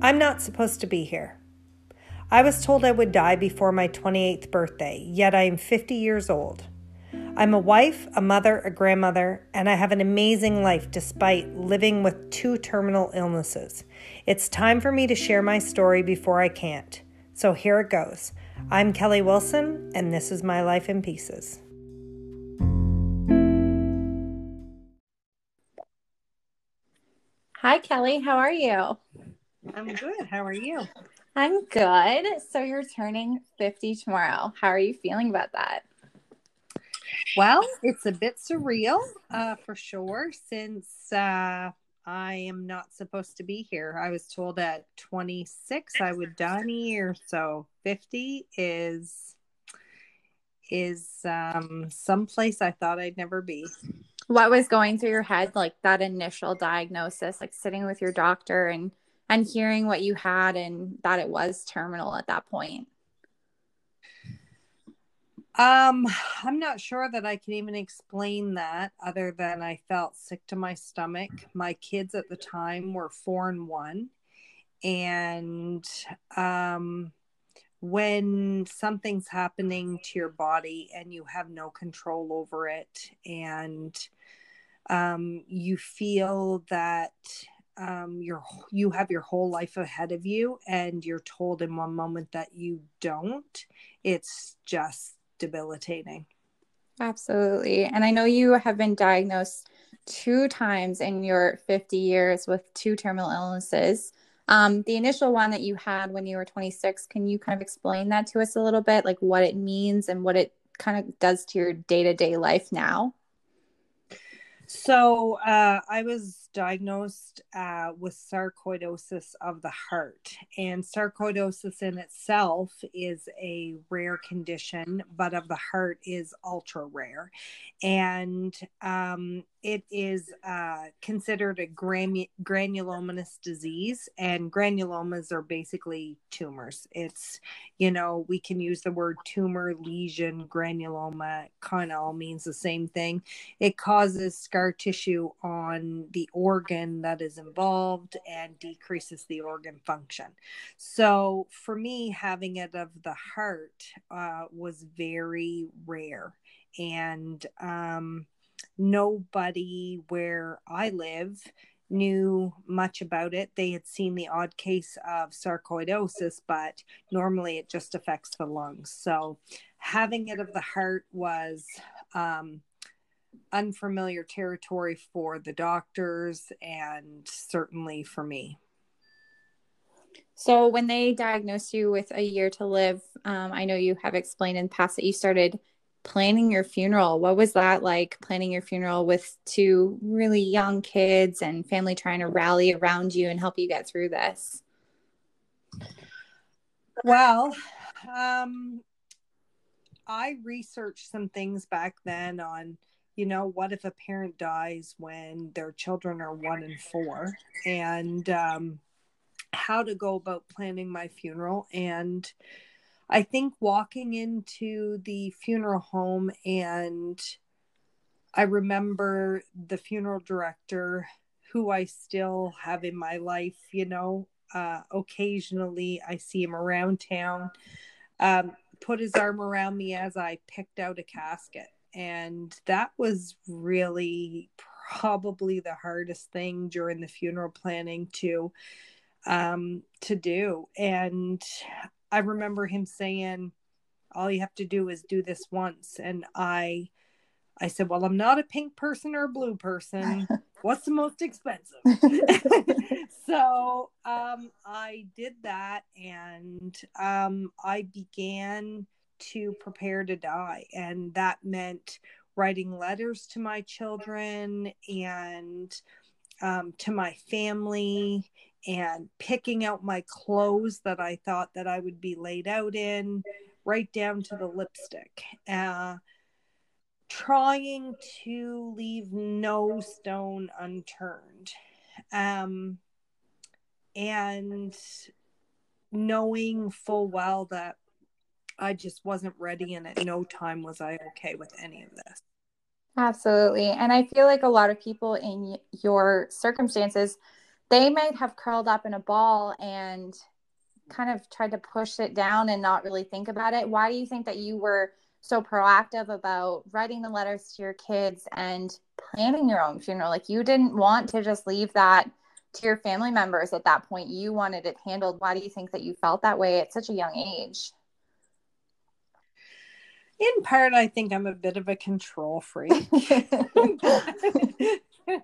I'm not supposed to be here. I was told I would die before my 28th birthday, yet I am 50 years old. I'm a wife, a mother, a grandmother, and I have an amazing life despite living with two terminal illnesses. It's time for me to share my story before I can't. So here it goes. I'm Kelly Wilson, and this is my life in pieces. Hi, Kelly. How are you? I'm good. How are you? I'm good. So you're turning 50 tomorrow. How are you feeling about that? Well, it's a bit surreal uh, for sure since uh, I am not supposed to be here. I was told at 26 I would die in a year, so 50 is is um someplace I thought I'd never be. What was going through your head like that initial diagnosis, like sitting with your doctor and and hearing what you had and that it was terminal at that point? Um, I'm not sure that I can even explain that other than I felt sick to my stomach. My kids at the time were four and one. And um, when something's happening to your body and you have no control over it, and um, you feel that um, your you have your whole life ahead of you, and you're told in one moment that you don't, it's just debilitating. Absolutely. And I know you have been diagnosed two times in your 50 years with two terminal illnesses. Um, the initial one that you had when you were 26, can you kind of explain that to us a little bit, like what it means and what it kind of does to your day to day life now? So uh, I was diagnosed uh, with sarcoidosis of the heart, and sarcoidosis in itself is a rare condition, but of the heart is ultra rare, and um, it is uh, considered a granulomatous disease, and granulomas are basically tumors. It's, you know, we can use the word tumor, lesion, granuloma, kind of all means the same thing. It causes scar tissue on the organ that is involved and decreases the organ function. So for me, having it of the heart uh, was very rare. And, um, nobody where I live knew much about it. They had seen the odd case of sarcoidosis, but normally it just affects the lungs. So having it of the heart was um, unfamiliar territory for the doctors and certainly for me. So, when they diagnosed you with a year to live, um, I know you have explained in the past that you started planning your funeral. What was that like planning your funeral with two really young kids and family trying to rally around you and help you get through this? Well, um, I researched some things back then on, you know, what if a parent dies when their children are one and four, and um, how to go about planning my funeral. And I think walking into the funeral home and I remember the funeral director who I still have in my life, you know, uh, occasionally I see him around town, um, put his arm around me as I picked out a casket. And that was really probably the hardest thing during the funeral planning to um to do and I remember him saying, all you have to do is do this once. And I, I said, well, I'm not a pink person or a blue person. What's the most expensive? so um, I did that and um, I began to prepare to die. And that meant writing letters to my children and um, to my family and picking out my clothes that I thought that I would be laid out in, right down to the lipstick. Uh, trying to leave no stone unturned. Um, and knowing full well that I just wasn't ready, and at no time was I okay with any of this. Absolutely. And I feel like a lot of people in your circumstances they might have curled up in a ball and kind of tried to push it down and not really think about it. Why do you think that you were so proactive about writing the letters to your kids and planning your own funeral? Like you didn't want to just leave that to your family members at that point. You wanted it handled. Why do you think that you felt that way at such a young age? In part, I think I'm a bit of a control freak.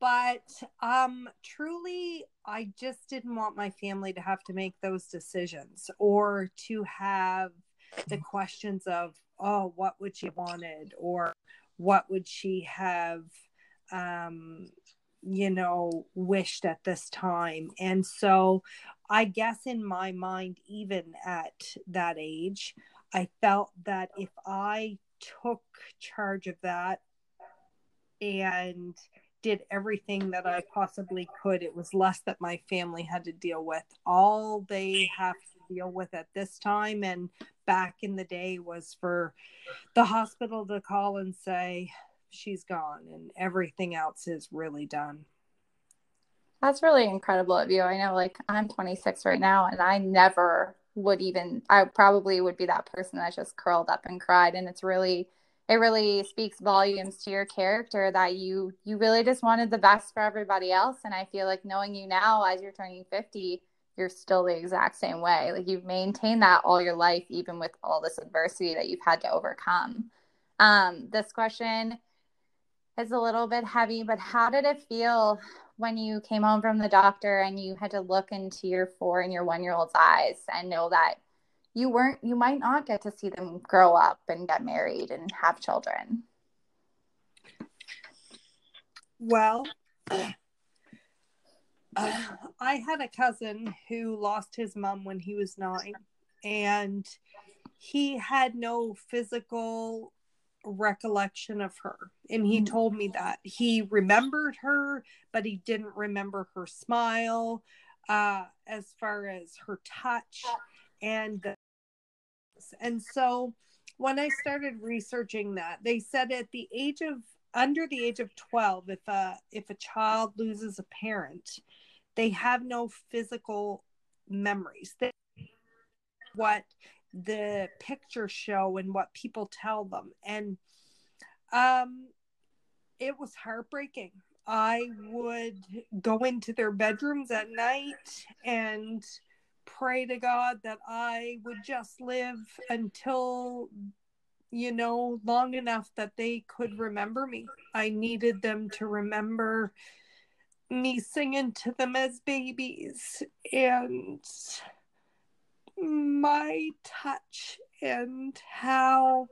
but um truly i just didn't want my family to have to make those decisions or to have the questions of oh what would she wanted or what would she have um you know wished at this time and so i guess in my mind even at that age i felt that if i took charge of that and did everything that I possibly could. It was less that my family had to deal with. All they have to deal with at this time and back in the day was for the hospital to call and say, she's gone, and everything else is really done. That's really incredible of you. I know, like, I'm 26 right now, and I never would even, I probably would be that person that just curled up and cried. And it's really, it really speaks volumes to your character that you you really just wanted the best for everybody else. And i feel like knowing you now as you're turning 50 you're still the exact same way. Like you've maintained that all your life even with all this adversity that you've had to overcome. Um, this question is a little bit heavy but how did it feel when you came home from the doctor and you had to look into your four and your one year old's eyes and know that you weren't you might not get to see them grow up and get married and have children? Well uh, i had a cousin who lost his mom when he was nine and he had no physical recollection of her and he mm. told me that he remembered her but he didn't remember her smile uh as far as her touch and the and so when I started researching that, they said at the age of under the age of 12 if a if a child loses a parent, they have no physical memories. They, what the pictures show and what people tell them and um it was heartbreaking. I would go into their bedrooms at night and pray to God that I would just live until, you know, long enough that they could remember me. I needed them to remember me singing to them as babies and my touch and how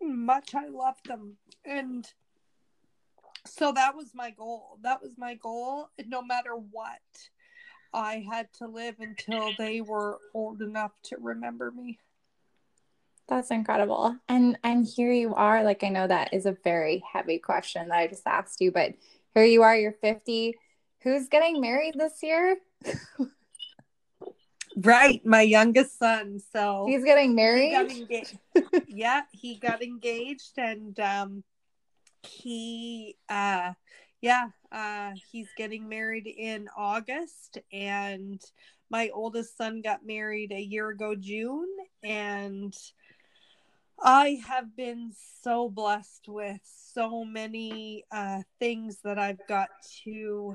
much I loved them. And so that was my goal. That was my goal, no matter what. I had to live until they were old enough to remember me. That's incredible. And and here you are, like I know that is a very heavy question that I just asked you, but here you are, you're 50. Who's getting married this year? right, my youngest son. So he's getting married. He yeah, he got engaged and um he uh yeah, uh, he's getting married in August, and my oldest son got married a year ago, June, and I have been so blessed with so many uh, things that I've got to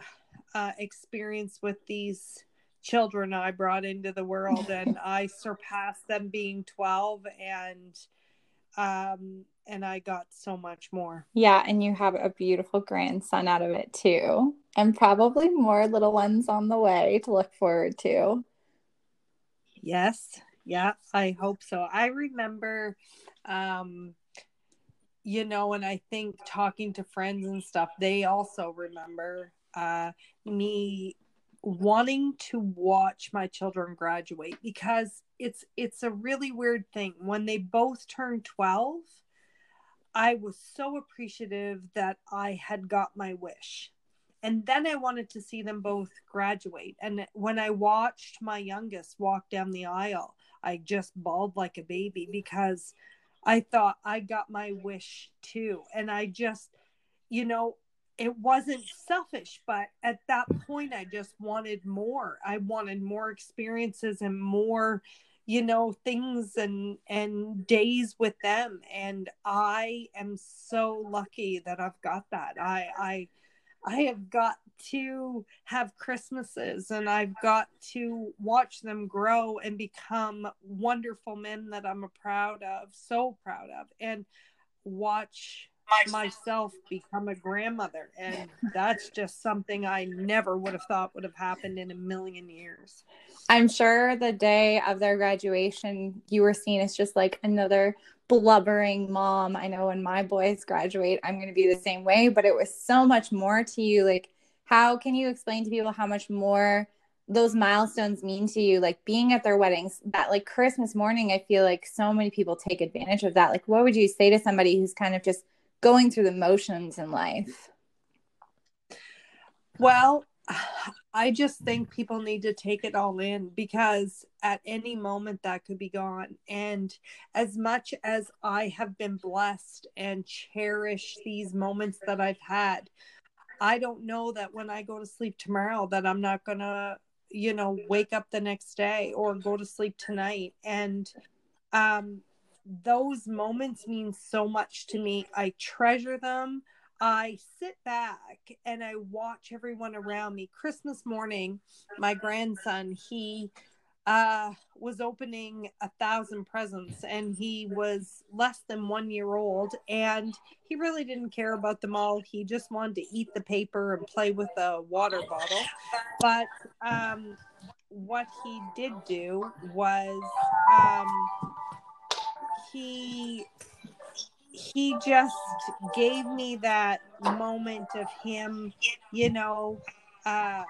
uh, experience with these children I brought into the world, and I surpassed them being 12 and um, and I got so much more. Yeah, and you have a beautiful grandson out of it too, and probably more little ones on the way to look forward to. Yes, yeah, I hope so. I remember, um, you know, and I think talking to friends and stuff, they also remember uh, me wanting to watch my children graduate because it's it's a really weird thing when they both turn 12 I was so appreciative that I had got my wish. And then I wanted to see them both graduate. And when I watched my youngest walk down the aisle, I just bawled like a baby because I thought I got my wish too. And I just, you know, it wasn't selfish, but at that point, I just wanted more. I wanted more experiences and more, you know, things and and days with them. And I am so lucky that I've got that. I I I have got to have Christmases and I've got to watch them grow and become wonderful men that I'm proud of, so proud of, and watch myself become a grandmother. And that's just something I never would have thought would have happened in a million years. I'm sure the day of their graduation, you were seen as just like another blubbering mom. I know when my boys graduate, I'm going to be the same way, but it was so much more to you. Like, how can you explain to people how much more those milestones mean to you? Like being at their weddings, that like Christmas morning, I feel like so many people take advantage of that. Like, what would you say to somebody who's kind of just going through the motions in life? Well, I just think people need to take it all in because at any moment that could be gone. And as much as I have been blessed and cherish these moments that I've had, I don't know that when I go to sleep tomorrow that I'm not going to, you know, wake up the next day or go to sleep tonight. And um those moments mean so much to me. I treasure them. I sit back and I watch everyone around me. Christmas morning, my grandson, he uh, was opening a thousand presents and he was less than one year old and he really didn't care about them all. He just wanted to eat the paper and play with a water bottle. But um, what he did do was um, he he just gave me that moment of him, you know, uh,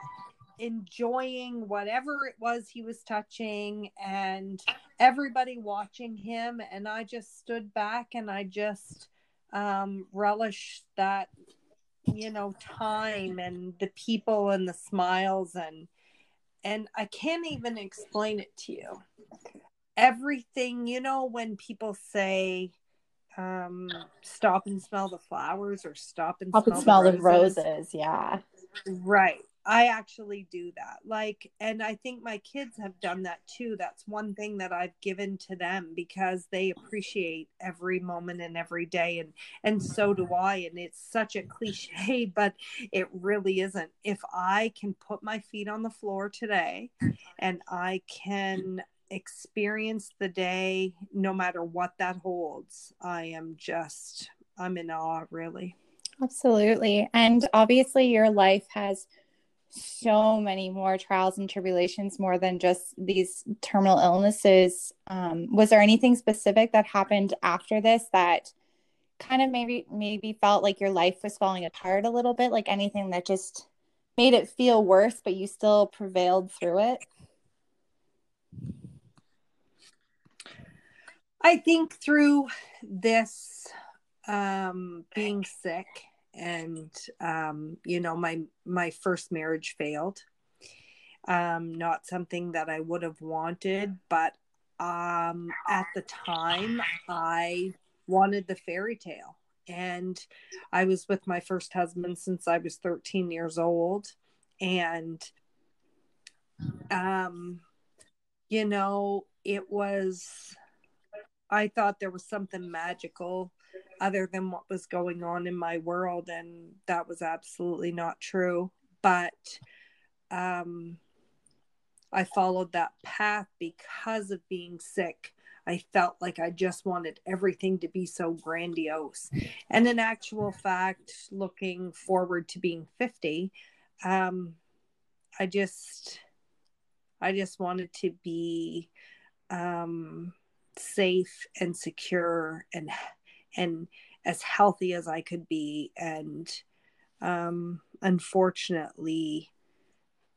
enjoying whatever it was he was touching and everybody watching him. And I just stood back and I just um, relished that, you know, time and the people and the smiles and and I can't even explain it to you. Everything, you know, when people say, um stop and smell the flowers or stop and stop smell, and smell the, the roses. roses yeah. Right. I actually do that. Like and i think my kids have done that too. That's one thing that i've given to them because they appreciate every moment and every day and and so do i and it's such a cliche but it really isn't. If i can put my feet on the floor today and i can experience the day no matter what that holds. I am just i'm in awe really. Absolutely. And obviously your life has so many more trials and tribulations more than just these terminal illnesses. Um, was there anything specific that happened after this that kind of maybe maybe felt like your life was falling apart a little bit? Like anything that just made it feel worse but you still prevailed through it I think through this um, being sick and um, you know my my first marriage failed. Um, not something that I would have wanted, but um, at the time I wanted the fairy tale, and I was with my first husband since I was 13 years old, and um, you know it was I thought there was something magical other than what was going on in my world, and that was absolutely not true. But um, I followed that path because of being sick. I felt like I just wanted everything to be so grandiose. And in actual fact, looking forward to being 50, um, I just, I just wanted to be, um, safe and secure and and as healthy as I could be. And um, unfortunately,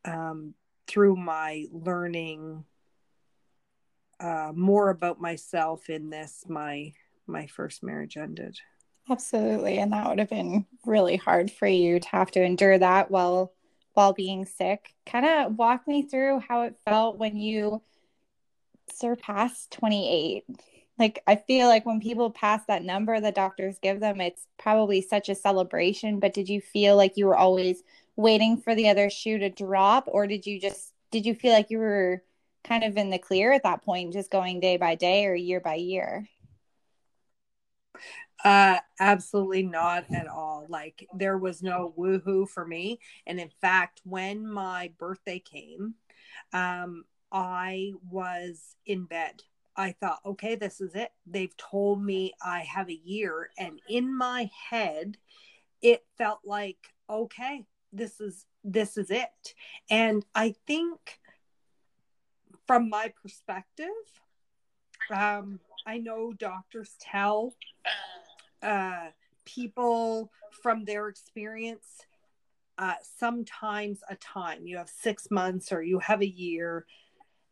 um, through my learning uh, more about myself in this, my my first marriage ended. Absolutely, and that would have been really hard for you to have to endure that while while being sick. Kind of walk me through how it felt when you surpassed 28 like I feel like when people pass that number the doctors give them, it's probably such a celebration. But did you feel like you were always waiting for the other shoe to drop, or did you just did you feel like you were kind of in the clear at that point, just going day by day or year by year? Uh, absolutely not at all. Like there was no woohoo for me. And in fact, when my birthday came, um, I was in bed I thought, okay, this is it. They've told me I have a year. And in my head, it felt like, okay, this is this is it. And I think from my perspective, um, I know doctors tell uh, people from their experience uh, sometimes a time. You have six months or you have a year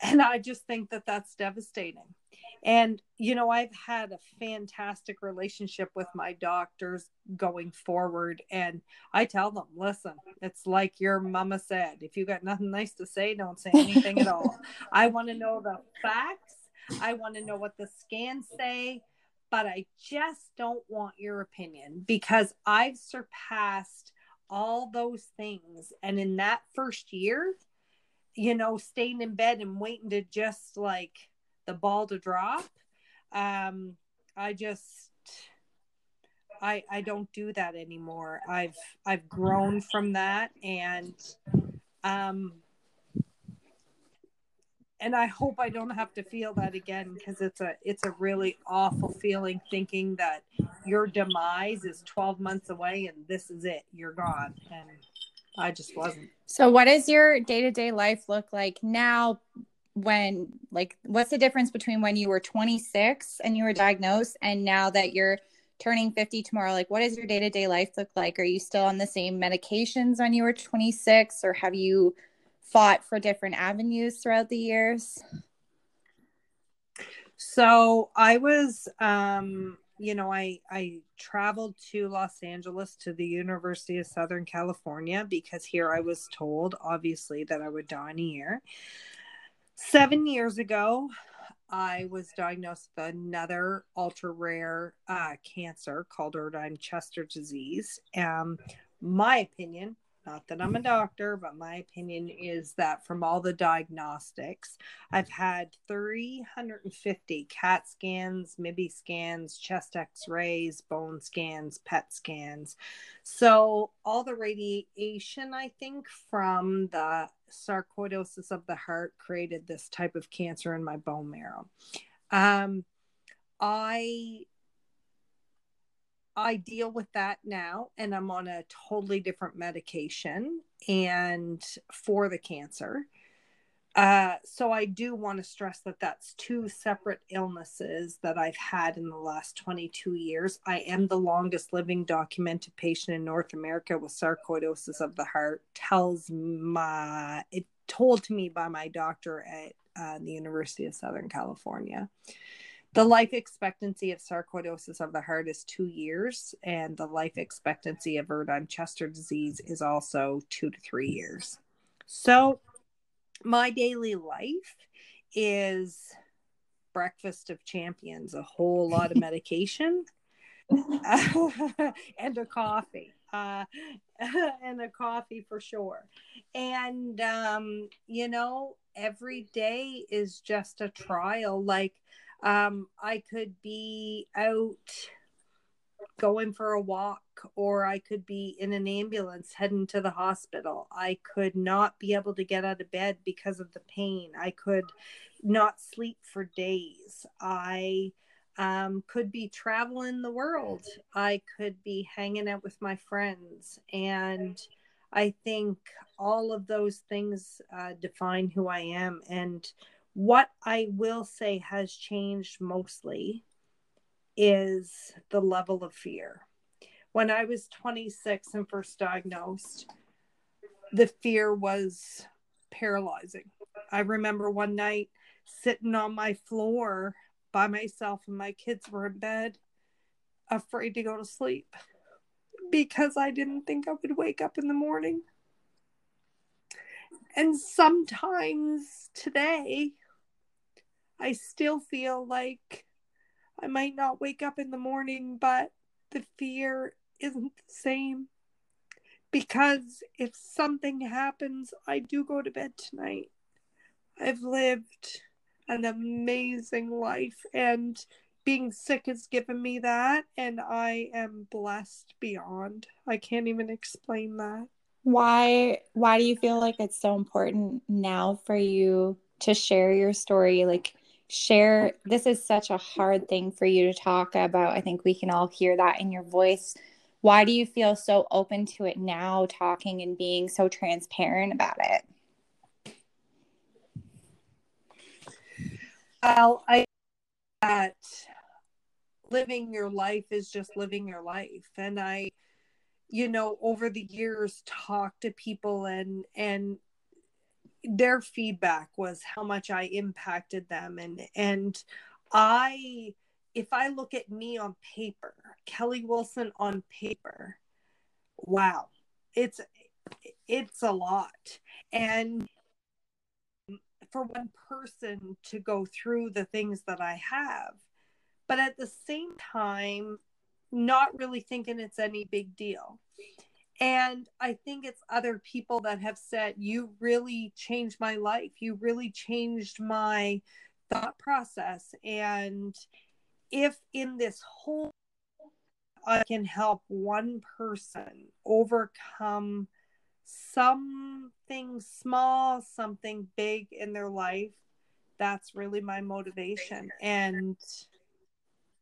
and i just think that that's devastating. And you know i've had a fantastic relationship with my doctors going forward. And i tell them listen it's like your mama said if you got nothing nice to say don't say anything at all. I want to know the facts. I want to know what the scans say. But i just don't want your opinion because i've surpassed all those things. And in that first year you know, staying in bed and waiting to just like the ball to drop. Um, I just I I don't do that anymore. I've I've grown from that and um and I hope I don't have to feel that again because it's a it's a really awful feeling thinking that your demise is 12 months away and this is it you're gone and I just wasn't. So, what does your day to day life look like now? When, like, what's the difference between when you were 26 and you were diagnosed and now that you're turning 50 tomorrow? Like, what does your day to day life look like? Are you still on the same medications when you were 26 or have you fought for different avenues throughout the years? So, I was, um, you know, I I traveled to Los Angeles to the University of Southern California because here I was told, obviously, that I would die in a year. Seven years ago, I was diagnosed with another ultra rare uh, cancer called Erdheim Chester disease. Um, my opinion, not that I'm a doctor, but my opinion is that from all the diagnostics, I've had 350 CAT scans, MIBI scans, chest x rays, bone scans, PET scans. So, all the radiation, I think, from the sarcoidosis of the heart created this type of cancer in my bone marrow. Um, I I deal with that now and I'm on a totally different medication and for the cancer. Uh, so I do want to stress that that's two separate illnesses that I've had in the last 22 years. I am the longest living documented patient in North America with sarcoidosis of the heart. Tells my it told to me by my doctor at uh, the University of Southern California. The life expectancy of sarcoidosis of the heart is two years, and the life expectancy of Erdheim Chester disease is also two to three years. So, my daily life is breakfast of champions, a whole lot of medication, and a coffee. Uh, and a coffee for sure. And, um, you know, every day is just a trial. Like, um, I could be out going for a walk, or I could be in an ambulance heading to the hospital. I could not be able to get out of bed because of the pain. I could not sleep for days. I um, could be traveling the world. I could be hanging out with my friends. And I think all of those things uh, define who I am. And what I will say has changed mostly is the level of fear. When I was 26 and first diagnosed, the fear was paralyzing. I remember one night sitting on my floor by myself and my kids were in bed, afraid to go to sleep because I didn't think I would wake up in the morning. And sometimes today, I still feel like I might not wake up in the morning, but the fear isn't the same. Because if something happens, I do go to bed tonight. I've lived an amazing life, and being sick has given me that, and I am blessed beyond. I can't even explain that. Why why do you feel like it's so important now for you to share your story? Like share this is such a hard thing for you to talk about. I think we can all hear that in your voice. Why do you feel so open to it now talking and being so transparent about it? Well, I that living your life is just living your life and I you know over the years talk to people and and their feedback was how much I impacted them and and I if I look at me on paper, Kelly Wilson on paper, wow. It's it's a lot. And for one person to go through the things that I have, but at the same time not really thinking it's any big deal. And I think it's other people that have said, You really changed my life. You really changed my thought process. And if in this whole, I can help one person overcome something small, something big in their life, that's really my motivation. And,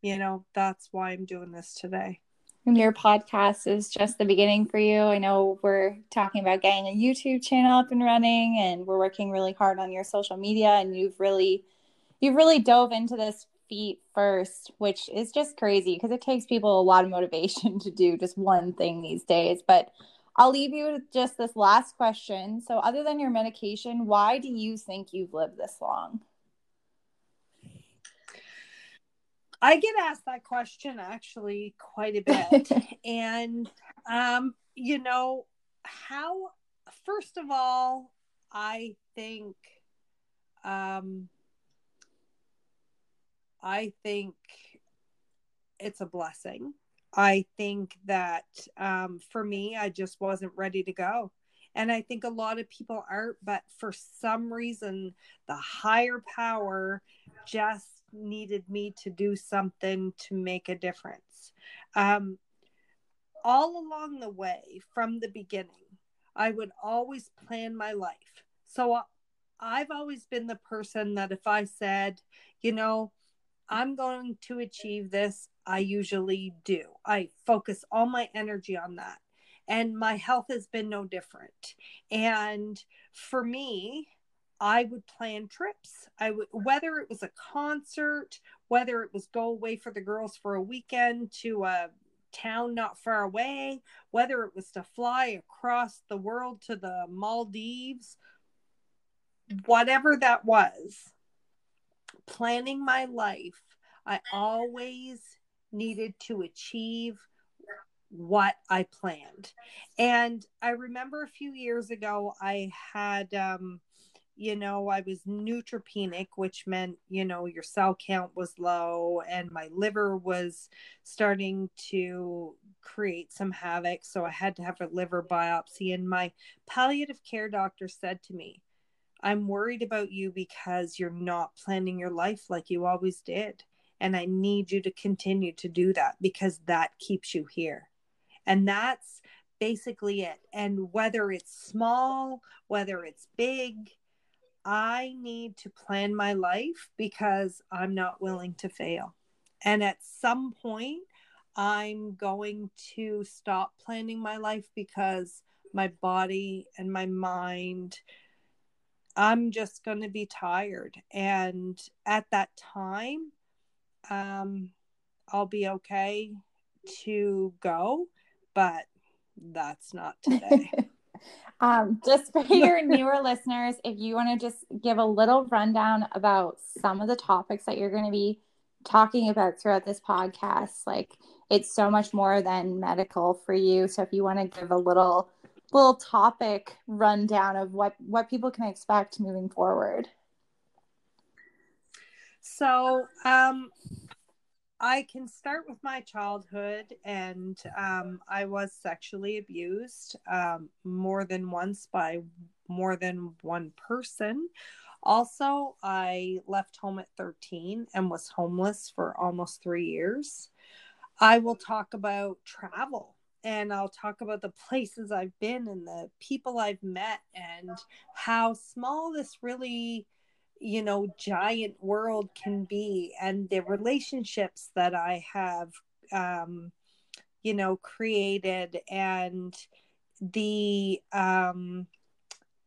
you know, that's why I'm doing this today your podcast is just the beginning for you. I know we're talking about getting a YouTube channel up and running and we're working really hard on your social media and you've really you've really dove into this feet first, which is just crazy because it takes people a lot of motivation to do just one thing these days. But I'll leave you with just this last question. So other than your medication, why do you think you've lived this long? I get asked that question actually quite a bit. and, um, you know, how, first of all, I think, um, I think it's a blessing. I think that um, for me, I just wasn't ready to go. And I think a lot of people aren't, but for some reason, the higher power just needed me to do something to make a difference. Um, all along the way, from the beginning, I would always plan my life. So I've always been the person that if I said, you know, I'm going to achieve this, I usually do. I focus all my energy on that. And my health has been no different. And for me, I would plan trips. I would whether it was a concert, whether it was go away for the girls for a weekend to a town not far away, whether it was to fly across the world to the Maldives, whatever that was. Planning my life, I always needed to achieve what I planned. And I remember a few years ago, I had um, you know, I was neutropenic, which meant, you know, your cell count was low and my liver was starting to create some havoc. So I had to have a liver biopsy. And my palliative care doctor said to me, I'm worried about you because you're not planning your life like you always did. And I need you to continue to do that because that keeps you here. And that's basically it. And whether it's small, whether it's big, I need to plan my life because I'm not willing to fail. And at some point, I'm going to stop planning my life because my body and my mind, I'm just going to be tired. And at that time, um, I'll be okay to go, but that's not today. Um, just for your newer listeners, if you want to just give a little rundown about some of the topics that you're going to be talking about throughout this podcast, like it's so much more than medical for you. So if you want to give a little little topic rundown of what what people can expect moving forward. So, um, I can start with my childhood, and um, I was sexually abused um, more than once by more than one person. Also, I left home at 13 and was homeless for almost three years. I will talk about travel and I'll talk about the places I've been and the people I've met and how small this really, you know, giant world can be and the relationships that I have, um, you know, created and the, um,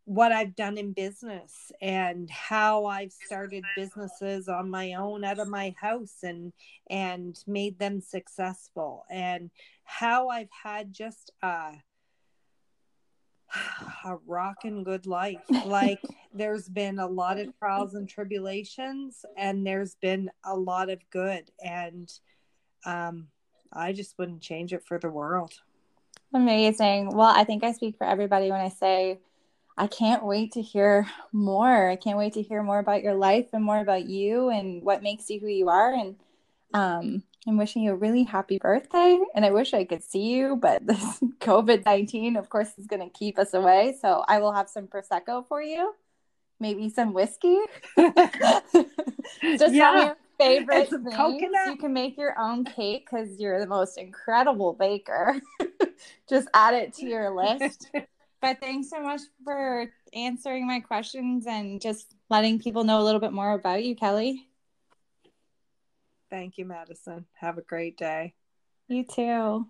what I've done in business and how I've started businesses on my own out of my house and and made them successful and how I've had just a a rocking good life. Like there's been a lot of trials and tribulations and there's been a lot of good and um I just wouldn't change it for the world. Amazing. Well, I think I speak for everybody when I say I can't wait to hear more. I can't wait to hear more about your life and more about you and what makes you who you are. And um, I'm wishing you a really happy birthday. And I wish I could see you, but this COVID 19, of course, is going to keep us away. So I will have some Prosecco for you, maybe some whiskey. Just yeah. your favorite things. Coconut. You can make your own cake because you're the most incredible baker. Just add it to your list. But thanks so much for answering my questions and just letting people know a little bit more about you, Kelly. Thank you, Madison. Have a great day. You too.